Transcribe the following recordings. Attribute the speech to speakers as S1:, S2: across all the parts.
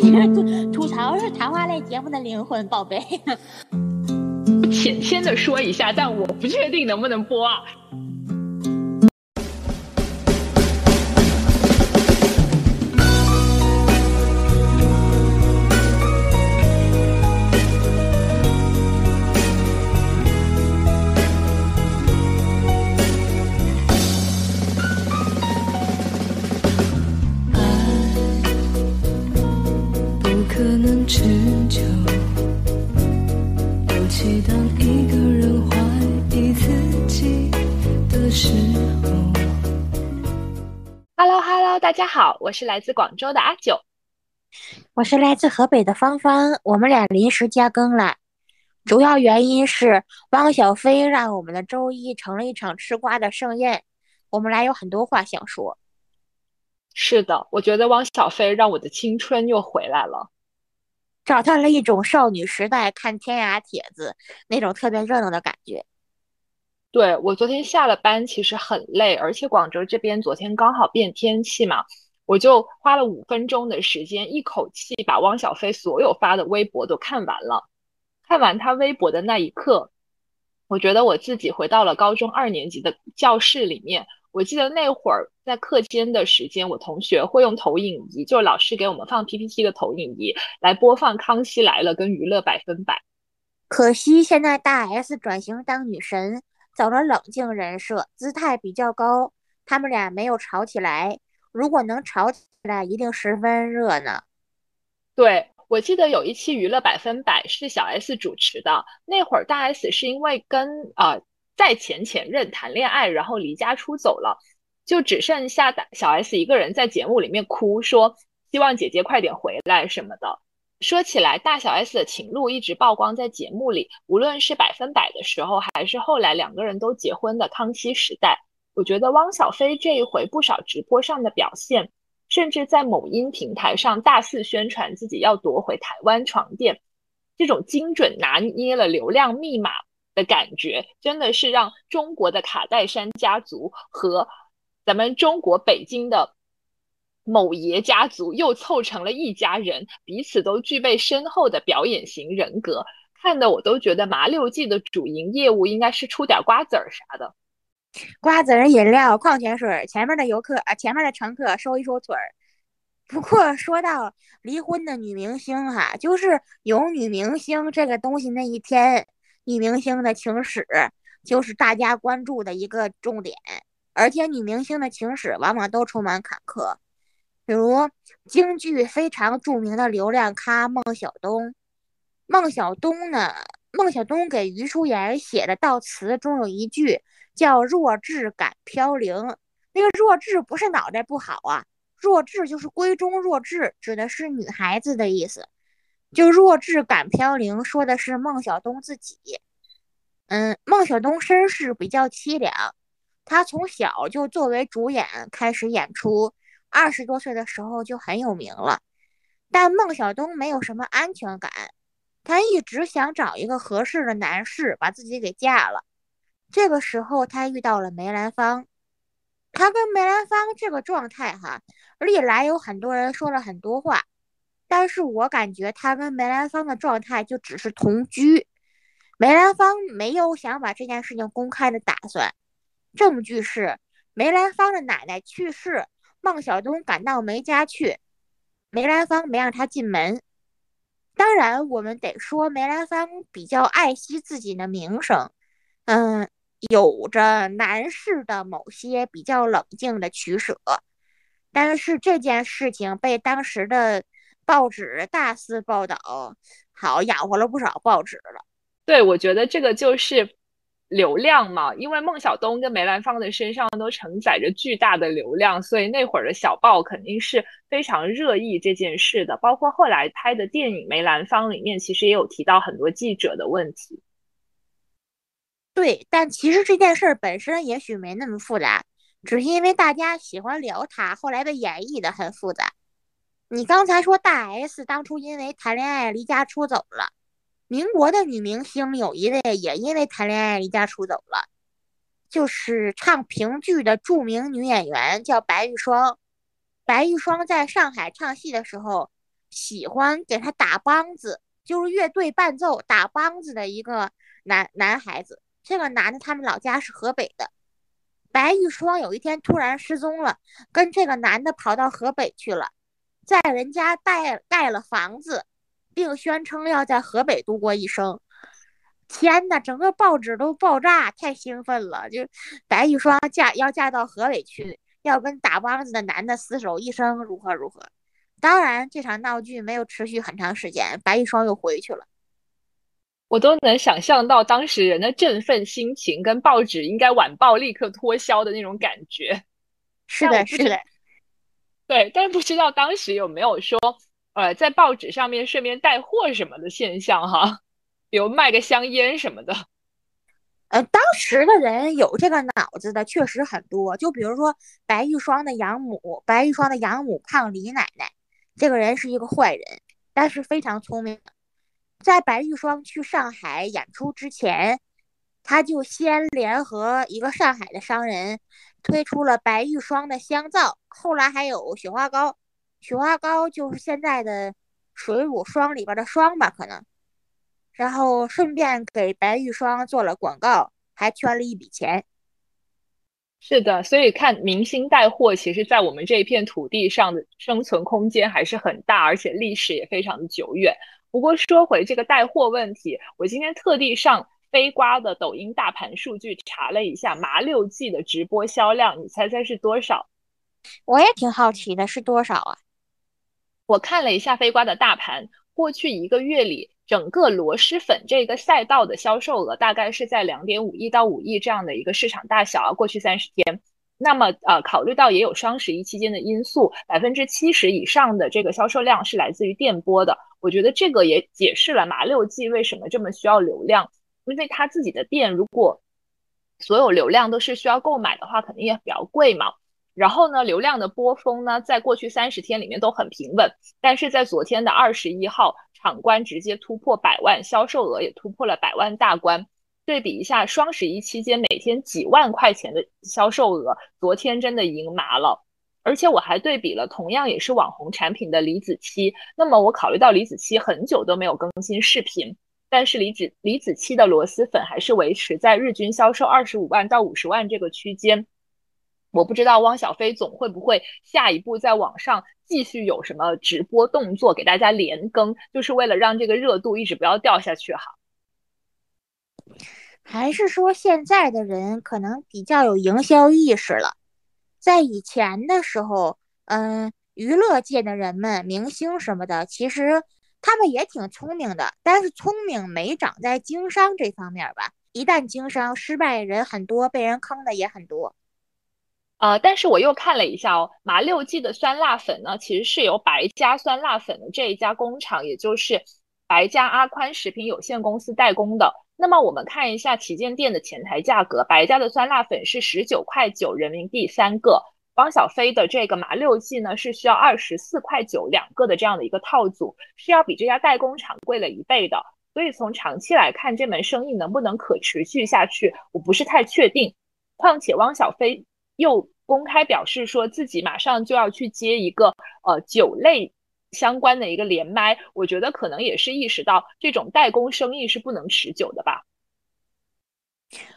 S1: 吐 吐槽是谈话类节目的灵魂，宝贝。
S2: 浅浅的说一下，但我不确定能不能播啊。大家好，我是来自广州的阿九，
S1: 我是来自河北的芳芳，我们俩临时加更了，主要原因是汪小菲让我们的周一成了一场吃瓜的盛宴，我们俩有很多话想说。
S2: 是的，我觉得汪小菲让我的青春又回来了，
S1: 找到了一种少女时代看天涯帖子那种特别热闹的感觉。
S2: 对我昨天下了班，其实很累，而且广州这边昨天刚好变天气嘛，我就花了五分钟的时间，一口气把汪小菲所有发的微博都看完了。看完他微博的那一刻，我觉得我自己回到了高中二年级的教室里面。我记得那会儿在课间的时间，我同学会用投影仪，就是老师给我们放 PPT 的投影仪来播放《康熙来了》跟《娱乐百分百》。
S1: 可惜现在大 S 转型当女神。走了冷静人设，姿态比较高，他们俩没有吵起来。如果能吵起来，一定十分热闹。
S2: 对我记得有一期《娱乐百分百》是小 S 主持的，那会儿大 S 是因为跟呃在前前任谈恋爱，然后离家出走了，就只剩下小 S 一个人在节目里面哭，说希望姐姐快点回来什么的。说起来，大小 S 的情路一直曝光在节目里，无论是百分百的时候，还是后来两个人都结婚的康熙时代。我觉得汪小菲这一回不少直播上的表现，甚至在某音平台上大肆宣传自己要夺回台湾床垫，这种精准拿捏了流量密码的感觉，真的是让中国的卡戴珊家族和咱们中国北京的。某爷家族又凑成了一家人，彼此都具备深厚的表演型人格，看的我都觉得麻六记的主营业务应该是出点瓜子儿啥的，
S1: 瓜子儿、饮料、矿泉水，前面的游客啊，前面的乘客收一收腿儿。不过 说到离婚的女明星哈，就是有女明星这个东西那一天，女明星的情史就是大家关注的一个重点，而且女明星的情史往往都充满坎坷。比如京剧非常著名的流量咖孟小冬，孟小冬呢，孟小冬给余淑妍写的悼词中有一句叫“弱智感飘零”，那个“弱智”不是脑袋不好啊，“弱智”就是闺中弱智，指的是女孩子的意思。就“弱智感飘零”说的是孟小冬自己。嗯，孟小冬身世比较凄凉，她从小就作为主演开始演出。二十多岁的时候就很有名了，但孟小冬没有什么安全感，她一直想找一个合适的男士把自己给嫁了。这个时候，她遇到了梅兰芳，她跟梅兰芳这个状态哈，历来有很多人说了很多话，但是我感觉她跟梅兰芳的状态就只是同居，梅兰芳没有想把这件事情公开的打算。证据是梅兰芳的奶奶去世。孟小冬赶到梅家去，梅兰芳没让他进门。当然，我们得说梅兰芳比较爱惜自己的名声，嗯，有着男士的某些比较冷静的取舍。但是这件事情被当时的报纸大肆报道，好养活了不少报纸了。
S2: 对，我觉得这个就是。流量嘛，因为孟小冬跟梅兰芳的身上都承载着巨大的流量，所以那会儿的小报肯定是非常热议这件事的。包括后来拍的电影《梅兰芳》里面，其实也有提到很多记者的问题。
S1: 对，但其实这件事本身也许没那么复杂，只是因为大家喜欢聊他，后来被演绎的很复杂。你刚才说大 S 当初因为谈恋爱离家出走了。民国的女明星有一位也因为谈恋爱离家出走了，就是唱评剧的著名女演员，叫白玉霜。白玉霜在上海唱戏的时候，喜欢给他打梆子，就是乐队伴奏打梆子的一个男男孩子。这个男的他们老家是河北的。白玉霜有一天突然失踪了，跟这个男的跑到河北去了，在人家带盖了房子，并宣称要在河北度过一生。天呐，整个报纸都爆炸，太兴奋了！就白玉霜嫁要嫁到河北去，要跟打梆子的男的厮守一生，如何如何。当然，这场闹剧没有持续很长时间，白玉霜又回去了。
S2: 我都能想象到当时人的振奋心情，跟报纸应该晚报立刻脱销的那种感觉。
S1: 是的，是的。
S2: 对，但是不知道当时有没有说，呃，在报纸上面顺便带货什么的现象哈。比如卖个香烟什么的，
S1: 呃，当时的人有这个脑子的确实很多。就比如说白玉霜的养母，白玉霜的养母胖李奶奶，这个人是一个坏人，但是非常聪明。在白玉霜去上海演出之前，他就先联合一个上海的商人推出了白玉霜的香皂，后来还有雪花膏，雪花膏就是现在的水乳霜里边的霜吧，可能。然后顺便给白玉霜做了广告，还圈了一笔钱。
S2: 是的，所以看明星带货，其实，在我们这一片土地上的生存空间还是很大，而且历史也非常的久远。不过说回这个带货问题，我今天特地上飞瓜的抖音大盘数据查了一下麻六记的直播销量，你猜猜是多少？
S1: 我也挺好奇的，是多少啊？
S2: 我看了一下飞瓜的大盘，过去一个月里。整个螺蛳粉这个赛道的销售额大概是在两点五亿到五亿这样的一个市场大小啊。过去三十天，那么呃，考虑到也有双十一期间的因素，百分之七十以上的这个销售量是来自于电波的。我觉得这个也解释了麻六记为什么这么需要流量，因为他自己的店如果所有流量都是需要购买的话，肯定也比较贵嘛。然后呢，流量的波峰呢，在过去三十天里面都很平稳，但是在昨天的二十一号，场关直接突破百万，销售额也突破了百万大关。对比一下双十一期间每天几万块钱的销售额，昨天真的赢麻了。而且我还对比了同样也是网红产品的李子柒，那么我考虑到李子柒很久都没有更新视频，但是李子李子柒的螺蛳粉还是维持在日均销售二十五万到五十万这个区间。我不知道汪小菲总会不会下一步在网上继续有什么直播动作给大家连更，就是为了让这个热度一直不要掉下去哈。
S1: 还是说现在的人可能比较有营销意识了？在以前的时候，嗯，娱乐界的人们、明星什么的，其实他们也挺聪明的，但是聪明没长在经商这方面吧？一旦经商失败，人很多，被人坑的也很多。
S2: 呃，但是我又看了一下哦，麻六记的酸辣粉呢，其实是由白家酸辣粉的这一家工厂，也就是白家阿宽食品有限公司代工的。那么我们看一下旗舰店的前台价格，白家的酸辣粉是十九块九人民币三个，汪小菲的这个麻六记呢是需要二十四块九两个的这样的一个套组，是要比这家代工厂贵了一倍的。所以从长期来看，这门生意能不能可持续下去，我不是太确定。况且汪小菲又公开表示说自己马上就要去接一个呃酒类相关的一个连麦，我觉得可能也是意识到这种代工生意是不能持久的吧。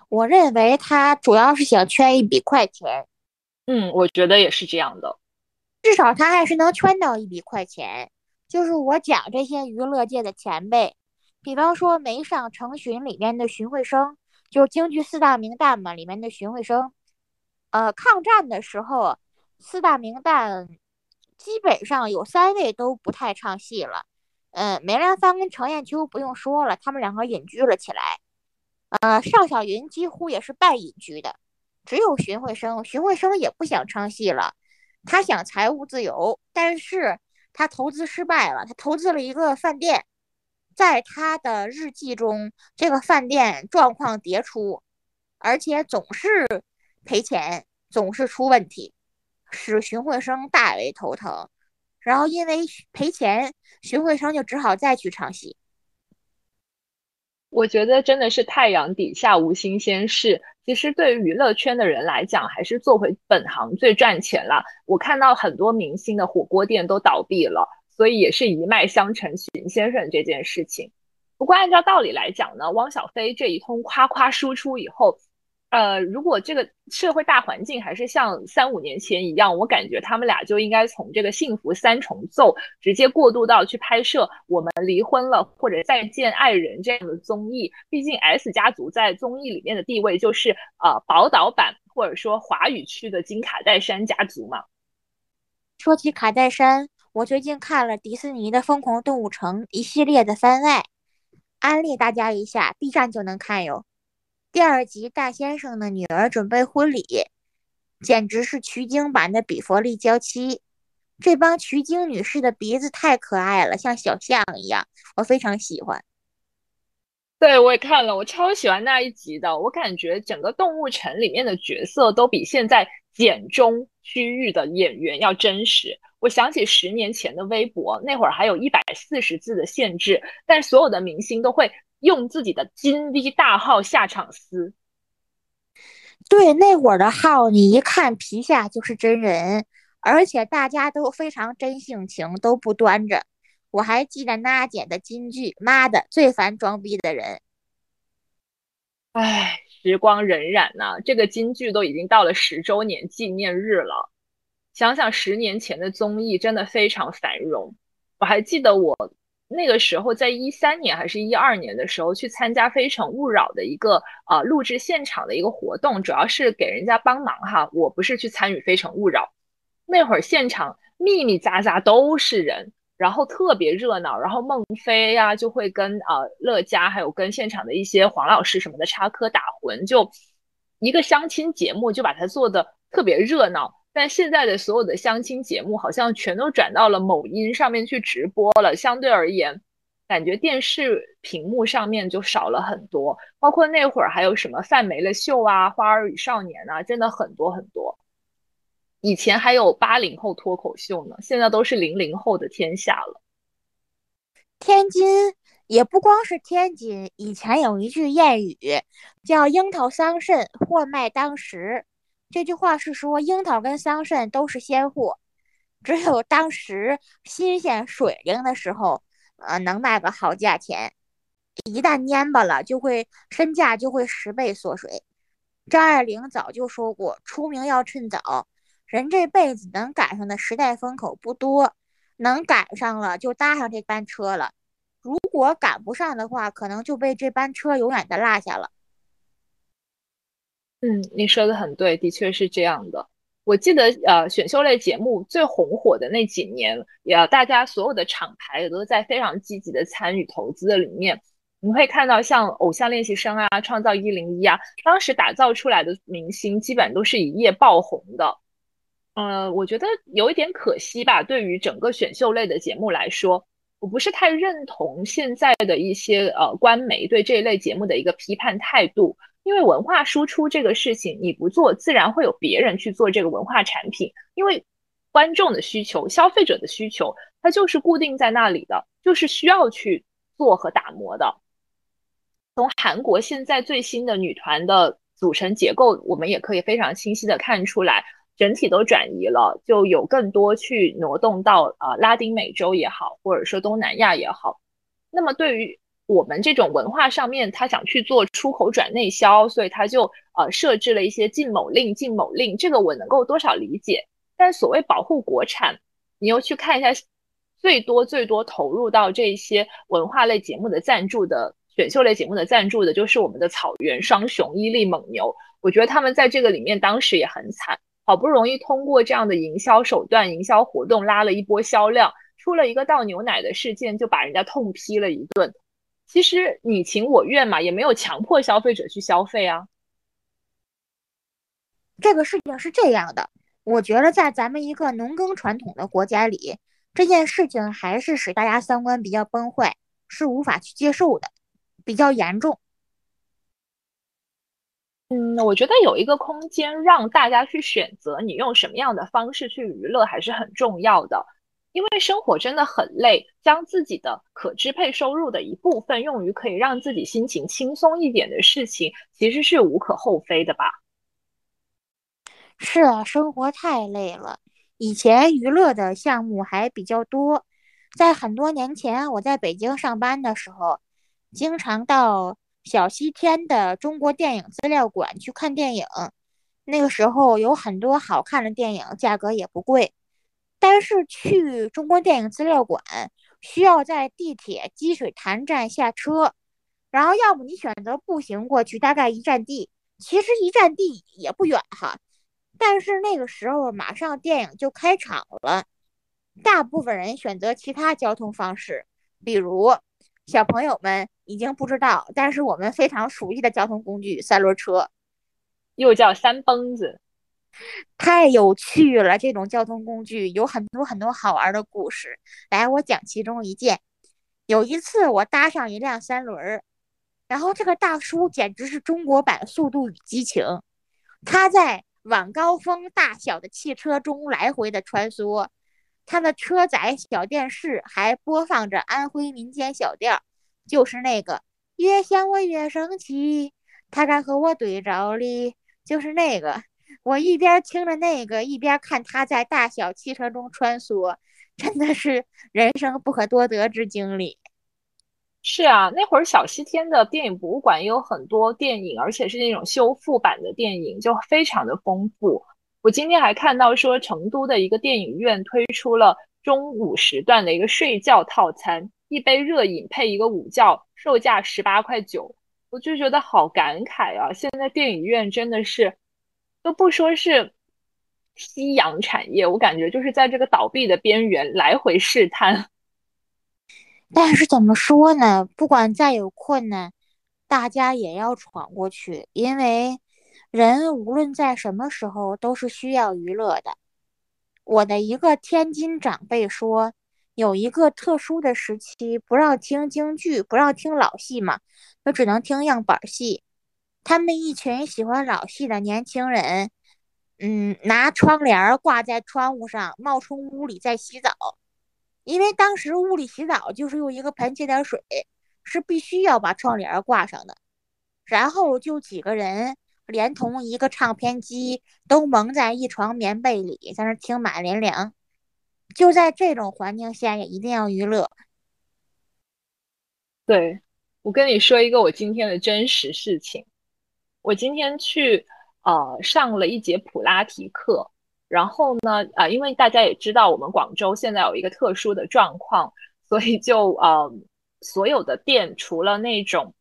S1: 我认为他主要是想圈一笔快钱。
S2: 嗯，我觉得也是这样的，
S1: 至少他还是能圈到一笔快钱。就是我讲这些娱乐界的前辈，比方说没上成群里面的荀慧生，就是京剧四大名旦嘛，里面的荀慧生。呃，抗战的时候，四大名旦基本上有三位都不太唱戏了。嗯，梅兰芳跟程砚秋不用说了，他们两个隐居了起来。呃，尚小云几乎也是半隐居的，只有荀慧生，荀慧生也不想唱戏了，他想财务自由，但是他投资失败了，他投资了一个饭店，在他的日记中，这个饭店状况迭出，而且总是。赔钱总是出问题，使荀慧生大为头疼。然后因为赔钱，荀慧生就只好再去唱戏。
S2: 我觉得真的是太阳底下无新鲜事。其实对于娱乐圈的人来讲，还是做回本行最赚钱了。我看到很多明星的火锅店都倒闭了，所以也是一脉相承。荀先生这件事情，不过按照道理来讲呢，汪小菲这一通夸夸输出以后。呃，如果这个社会大环境还是像三五年前一样，我感觉他们俩就应该从这个幸福三重奏直接过渡到去拍摄我们离婚了或者再见爱人这样的综艺。毕竟 S 家族在综艺里面的地位就是呃宝岛版或者说华语区的金卡戴珊家族嘛。
S1: 说起卡戴珊，我最近看了迪士尼的《疯狂动物城》一系列的番外，安利大家一下，B 站就能看哟。第二集大先生的女儿准备婚礼，简直是取经版的比佛利娇妻。这帮取经女士的鼻子太可爱了，像小象一样，我非常喜欢。
S2: 对，我也看了，我超喜欢那一集的。我感觉整个动物城里面的角色都比现在简中区域的演员要真实。我想起十年前的微博，那会儿还有一百四十字的限制，但所有的明星都会。用自己的金 V 大号下场撕，
S1: 对那会儿的号，你一看皮下就是真人，而且大家都非常真性情，都不端着。我还记得娜姐的金句：“妈的，最烦装逼的人。”
S2: 唉，时光荏苒呐，这个金句都已经到了十周年纪念日了。想想十年前的综艺，真的非常繁荣。我还记得我。那个时候，在一三年还是一二年的时候，去参加《非诚勿扰》的一个呃录制现场的一个活动，主要是给人家帮忙哈。我不是去参与《非诚勿扰》，那会儿现场密密匝匝都是人，然后特别热闹。然后孟非呀就会跟呃乐嘉，还有跟现场的一些黄老师什么的插科打诨，就一个相亲节目就把它做的特别热闹。但现在的所有的相亲节目好像全都转到了某音上面去直播了，相对而言，感觉电视屏幕上面就少了很多。包括那会儿还有什么范梅的秀啊、花儿与少年啊，真的很多很多。以前还有八零后脱口秀呢，现在都是零零后的天下了。
S1: 天津也不光是天津，以前有一句谚语叫“樱桃桑葚，货卖当时”。这句话是说，樱桃跟桑葚都是鲜货，只有当时新鲜水灵的时候，呃，能卖个好价钱。一旦蔫巴了，就会身价就会十倍缩水。张爱玲早就说过，出名要趁早。人这辈子能赶上的时代风口不多，能赶上了就搭上这班车了。如果赶不上的话，可能就被这班车永远的落下了。
S2: 嗯，你说的很对，的确是这样的。我记得，呃，选秀类节目最红火的那几年，也大家所有的厂牌也都在非常积极的参与投资的里面。你会看到像《偶像练习生》啊，《创造一零一》啊，当时打造出来的明星，基本都是一夜爆红的。嗯，我觉得有一点可惜吧，对于整个选秀类的节目来说，我不是太认同现在的一些呃官媒对这一类节目的一个批判态度。因为文化输出这个事情，你不做，自然会有别人去做这个文化产品。因为观众的需求、消费者的需求，它就是固定在那里的，就是需要去做和打磨的。从韩国现在最新的女团的组成结构，我们也可以非常清晰的看出来，整体都转移了，就有更多去挪动到呃拉丁美洲也好，或者说东南亚也好。那么对于我们这种文化上面，他想去做出口转内销，所以他就呃设置了一些禁某令、禁某令，这个我能够多少理解。但所谓保护国产，你又去看一下，最多最多投入到这些文化类节目的赞助的选秀类节目的赞助的，就是我们的草原双雄伊利、蒙牛。我觉得他们在这个里面当时也很惨，好不容易通过这样的营销手段、营销活动拉了一波销量，出了一个倒牛奶的事件，就把人家痛批了一顿。其实你情我愿嘛，也没有强迫消费者去消费啊。
S1: 这个事情是这样的，我觉得在咱们一个农耕传统的国家里，这件事情还是使大家三观比较崩坏，是无法去接受的，比较严重。
S2: 嗯，我觉得有一个空间让大家去选择你用什么样的方式去娱乐，还是很重要的。因为生活真的很累，将自己的可支配收入的一部分用于可以让自己心情轻松一点的事情，其实是无可厚非的吧？
S1: 是啊，生活太累了。以前娱乐的项目还比较多，在很多年前，我在北京上班的时候，经常到小西天的中国电影资料馆去看电影。那个时候有很多好看的电影，价格也不贵。但是去中国电影资料馆需要在地铁积水潭站下车，然后要么你选择步行过去，大概一站地。其实一站地也不远哈。但是那个时候马上电影就开场了，大部分人选择其他交通方式，比如小朋友们已经不知道，但是我们非常熟悉的交通工具——三轮车。
S2: 又叫三蹦子，
S1: 太有趣了！这种交通工具有很多很多好玩的故事。来，我讲其中一件。有一次，我搭上一辆三轮儿，然后这个大叔简直是中国版《速度与激情》，他在晚高峰大小的汽车中来回的穿梭，他的车载小电视还播放着安徽民间小调，就是那个“越想我越生气”，他敢和我对着哩。就是那个，我一边听着那个，一边看他在大小汽车中穿梭，真的是人生不可多得之经历。
S2: 是啊，那会儿小西天的电影博物馆也有很多电影，而且是那种修复版的电影，就非常的丰富。我今天还看到说，成都的一个电影院推出了中午时段的一个睡觉套餐，一杯热饮配一个午觉，售价十八块九。我就觉得好感慨啊！现在电影院真的是都不说是夕阳产业，我感觉就是在这个倒闭的边缘来回试探。
S1: 但是怎么说呢？不管再有困难，大家也要闯过去，因为人无论在什么时候都是需要娱乐的。我的一个天津长辈说。有一个特殊的时期，不让听京剧，不让听老戏嘛，就只能听样板戏。他们一群喜欢老戏的年轻人，嗯，拿窗帘挂在窗户上，冒充屋里在洗澡。因为当时屋里洗澡就是用一个盆接点水，是必须要把窗帘挂上的。然后就几个人，连同一个唱片机，都蒙在一床棉被里，在那听马连良。就在这种环境下，也一定要娱乐。
S2: 对，我跟你说一个我今天的真实事情。我今天去呃上了一节普拉提课，然后呢，啊，因为大家也知道我们广州现在有一个特殊的状况，所以就呃所有的店除了那种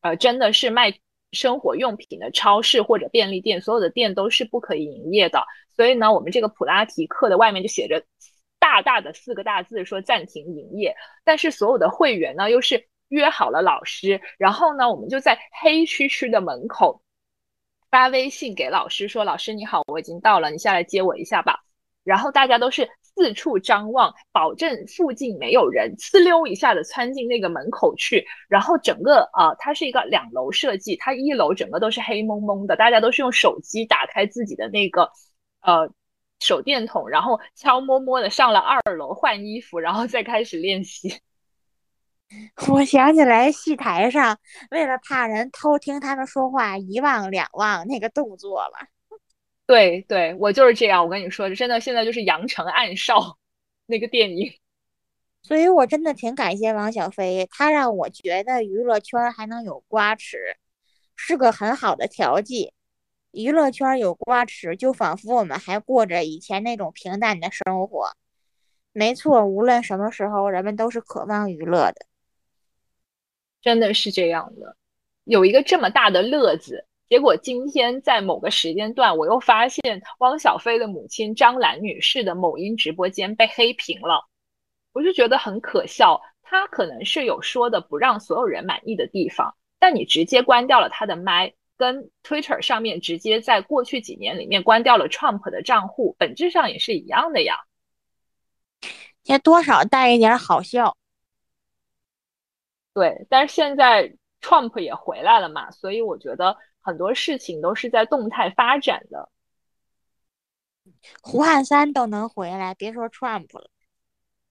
S2: 呃真的是卖生活用品的超市或者便利店，所有的店都是不可以营业的。所以呢，我们这个普拉提课的外面就写着。大大的四个大字说暂停营业，但是所有的会员呢又是约好了老师，然后呢我们就在黑黢黢的门口发微信给老师说：“老师你好，我已经到了，你下来接我一下吧。”然后大家都是四处张望，保证附近没有人，呲溜一下子窜进那个门口去。然后整个啊，它是一个两楼设计，它一楼整个都是黑蒙蒙的，大家都是用手机打开自己的那个呃。手电筒，然后悄摸摸的上了二楼换衣服，然后再开始练习。
S1: 我想起来戏台上为了怕人偷听他们说话，一望两望那个动作了。
S2: 对对，我就是这样。我跟你说，真的，现在就是《阳城暗哨》那个电影。
S1: 所以我真的挺感谢王小飞，他让我觉得娱乐圈还能有瓜吃，是个很好的调剂。娱乐圈有瓜吃，就仿佛我们还过着以前那种平淡的生活。没错，无论什么时候，人们都是渴望娱乐的。
S2: 真的是这样的，有一个这么大的乐子，结果今天在某个时间段，我又发现汪小菲的母亲张兰女士的某音直播间被黑屏了，我就觉得很可笑。他可能是有说的不让所有人满意的地方，但你直接关掉了他的麦。跟 Twitter 上面直接在过去几年里面关掉了 Trump 的账户，本质上也是一样的呀。
S1: 也多少带一点好笑。
S2: 对，但是现在 Trump 也回来了嘛，所以我觉得很多事情都是在动态发展的。
S1: 胡汉三都能回来，别说 Trump 了。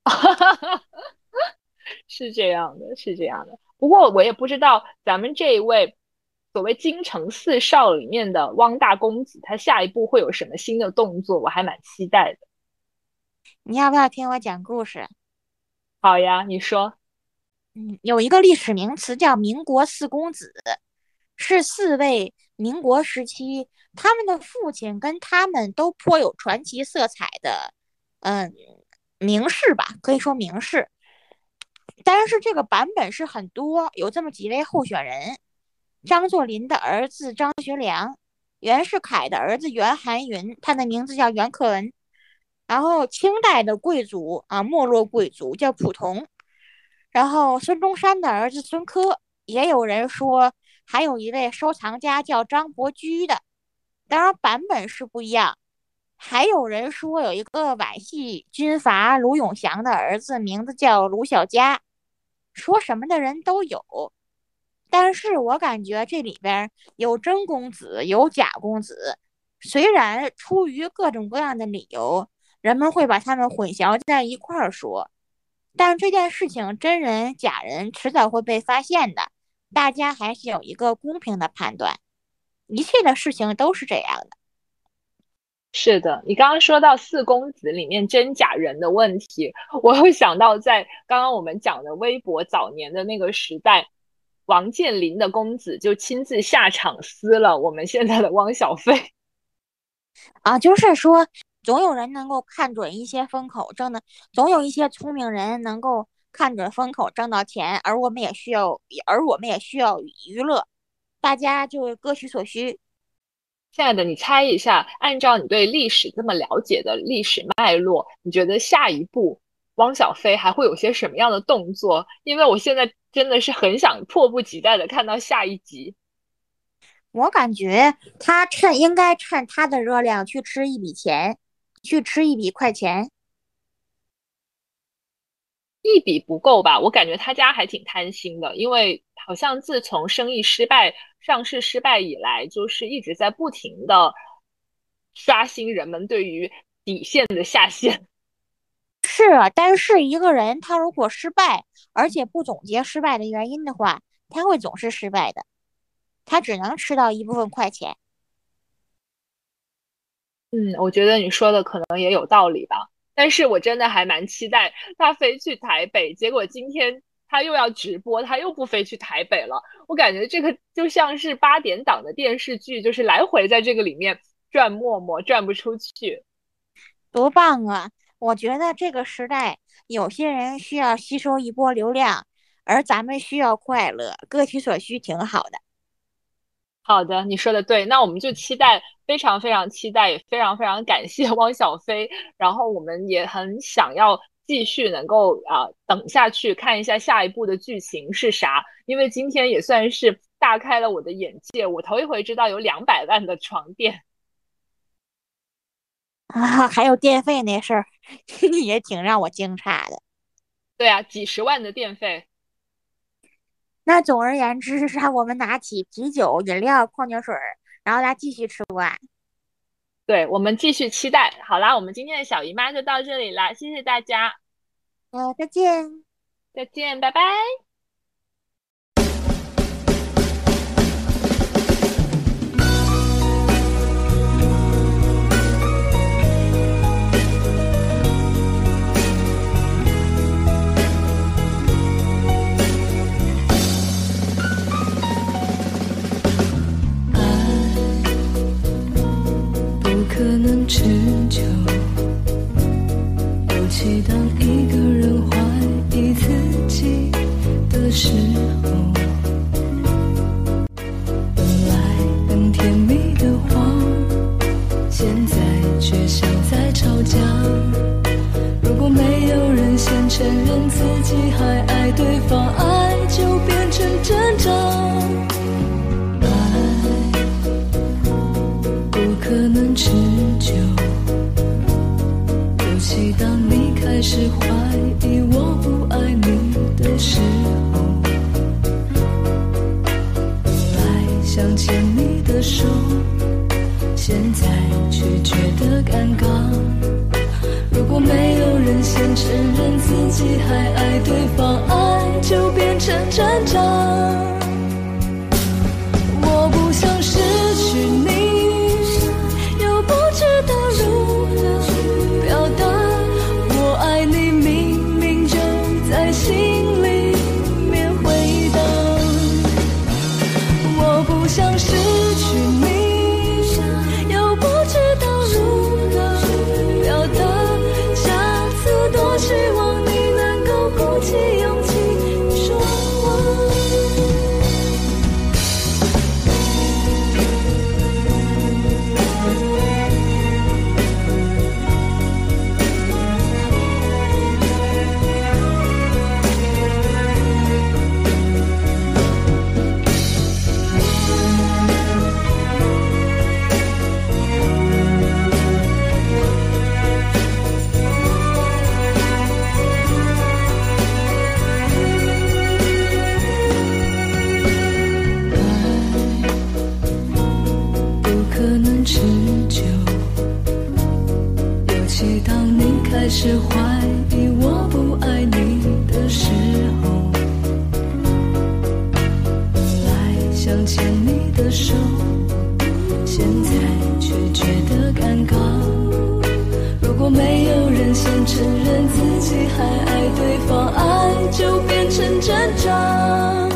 S2: 是这样的，是这样的。不过我也不知道咱们这一位。所谓京城四少里面的汪大公子，他下一步会有什么新的动作？我还蛮期待的。
S1: 你要不要听我讲故事？
S2: 好呀，你说。
S1: 嗯，有一个历史名词叫民国四公子，是四位民国时期他们的父亲跟他们都颇有传奇色彩的，嗯，名士吧，可以说名士。但是这个版本是很多，有这么几位候选人：张作霖的儿子张学良，袁世凯的儿子袁寒云，他的名字叫袁克文。然后清代的贵族啊，没落贵族叫溥同。然后孙中山的儿子孙科，也有人说还有一位收藏家叫张伯驹的，当然版本是不一样。还有人说有一个皖系军阀卢永祥的儿子，名字叫卢小佳。说什么的人都有，但是我感觉这里边有真公子，有假公子。虽然出于各种各样的理由，人们会把他们混淆在一块儿说，但这件事情真人假人迟早会被发现的。大家还是有一个公平的判断，一切的事情都是这样的。
S2: 是的，你刚刚说到四公子里面真假人的问题，我会想到在刚刚我们讲的微博早年的那个时代，王健林的公子就亲自下场撕了我们现在的汪小菲。
S1: 啊，就是说，总有人能够看准一些风口挣的，总有一些聪明人能够看准风口挣到钱，而我们也需要，而我们也需要娱乐，大家就各取所需。
S2: 亲爱的，你猜一下，按照你对历史这么了解的历史脉络，你觉得下一步汪小菲还会有些什么样的动作？因为我现在真的是很想迫不及待的看到下一集。
S1: 我感觉他趁应该趁他的热量去吃一笔钱，去吃一笔快钱。
S2: 一笔不够吧？我感觉他家还挺贪心的，因为好像自从生意失败。上市失败以来，就是一直在不停的刷新人们对于底线的下限。
S1: 是啊，但是一个人他如果失败，而且不总结失败的原因的话，他会总是失败的。他只能吃到一部分快钱。
S2: 嗯，我觉得你说的可能也有道理吧。但是我真的还蛮期待他飞去台北，结果今天。他又要直播，他又不飞去台北了。我感觉这个就像是八点档的电视剧，就是来回在这个里面转磨磨，转不出去。
S1: 多棒啊！我觉得这个时代，有些人需要吸收一波流量，而咱们需要快乐，各取所需，挺好的。
S2: 好的，你说的对。那我们就期待，非常非常期待，也非常非常感谢汪小菲。然后我们也很想要。继续能够啊等下去看一下下一步的剧情是啥，因为今天也算是大开了我的眼界，我头一回知道有两百万的床垫
S1: 啊，还有电费那事儿 也挺让我惊诧的。
S2: 对啊，几十万的电费。
S1: 那总而言之，让 我们拿起啤酒、饮料、矿泉水，然后来继续吃瓜。
S2: 对我们继续期待。好啦，我们今天的小姨妈就到这里啦，谢谢大家。
S1: 呃，再见，
S2: 再见，拜拜。
S3: 持久。尤其当一个人怀疑自己的时候本来很甜蜜的话现在却像在吵架。如果没有人先承认自己还爱对方爱就变成挣扎。是怀疑我不爱你的时候本来想牵你的手现在却觉得尴尬如果没有人先承认自己还爱对方爱就变成挣扎像是起当你开始怀疑我不爱你的时候，本来想牵你的手，现在却觉得尴尬。如果没有人先承认自己还爱对方，爱就变成挣扎。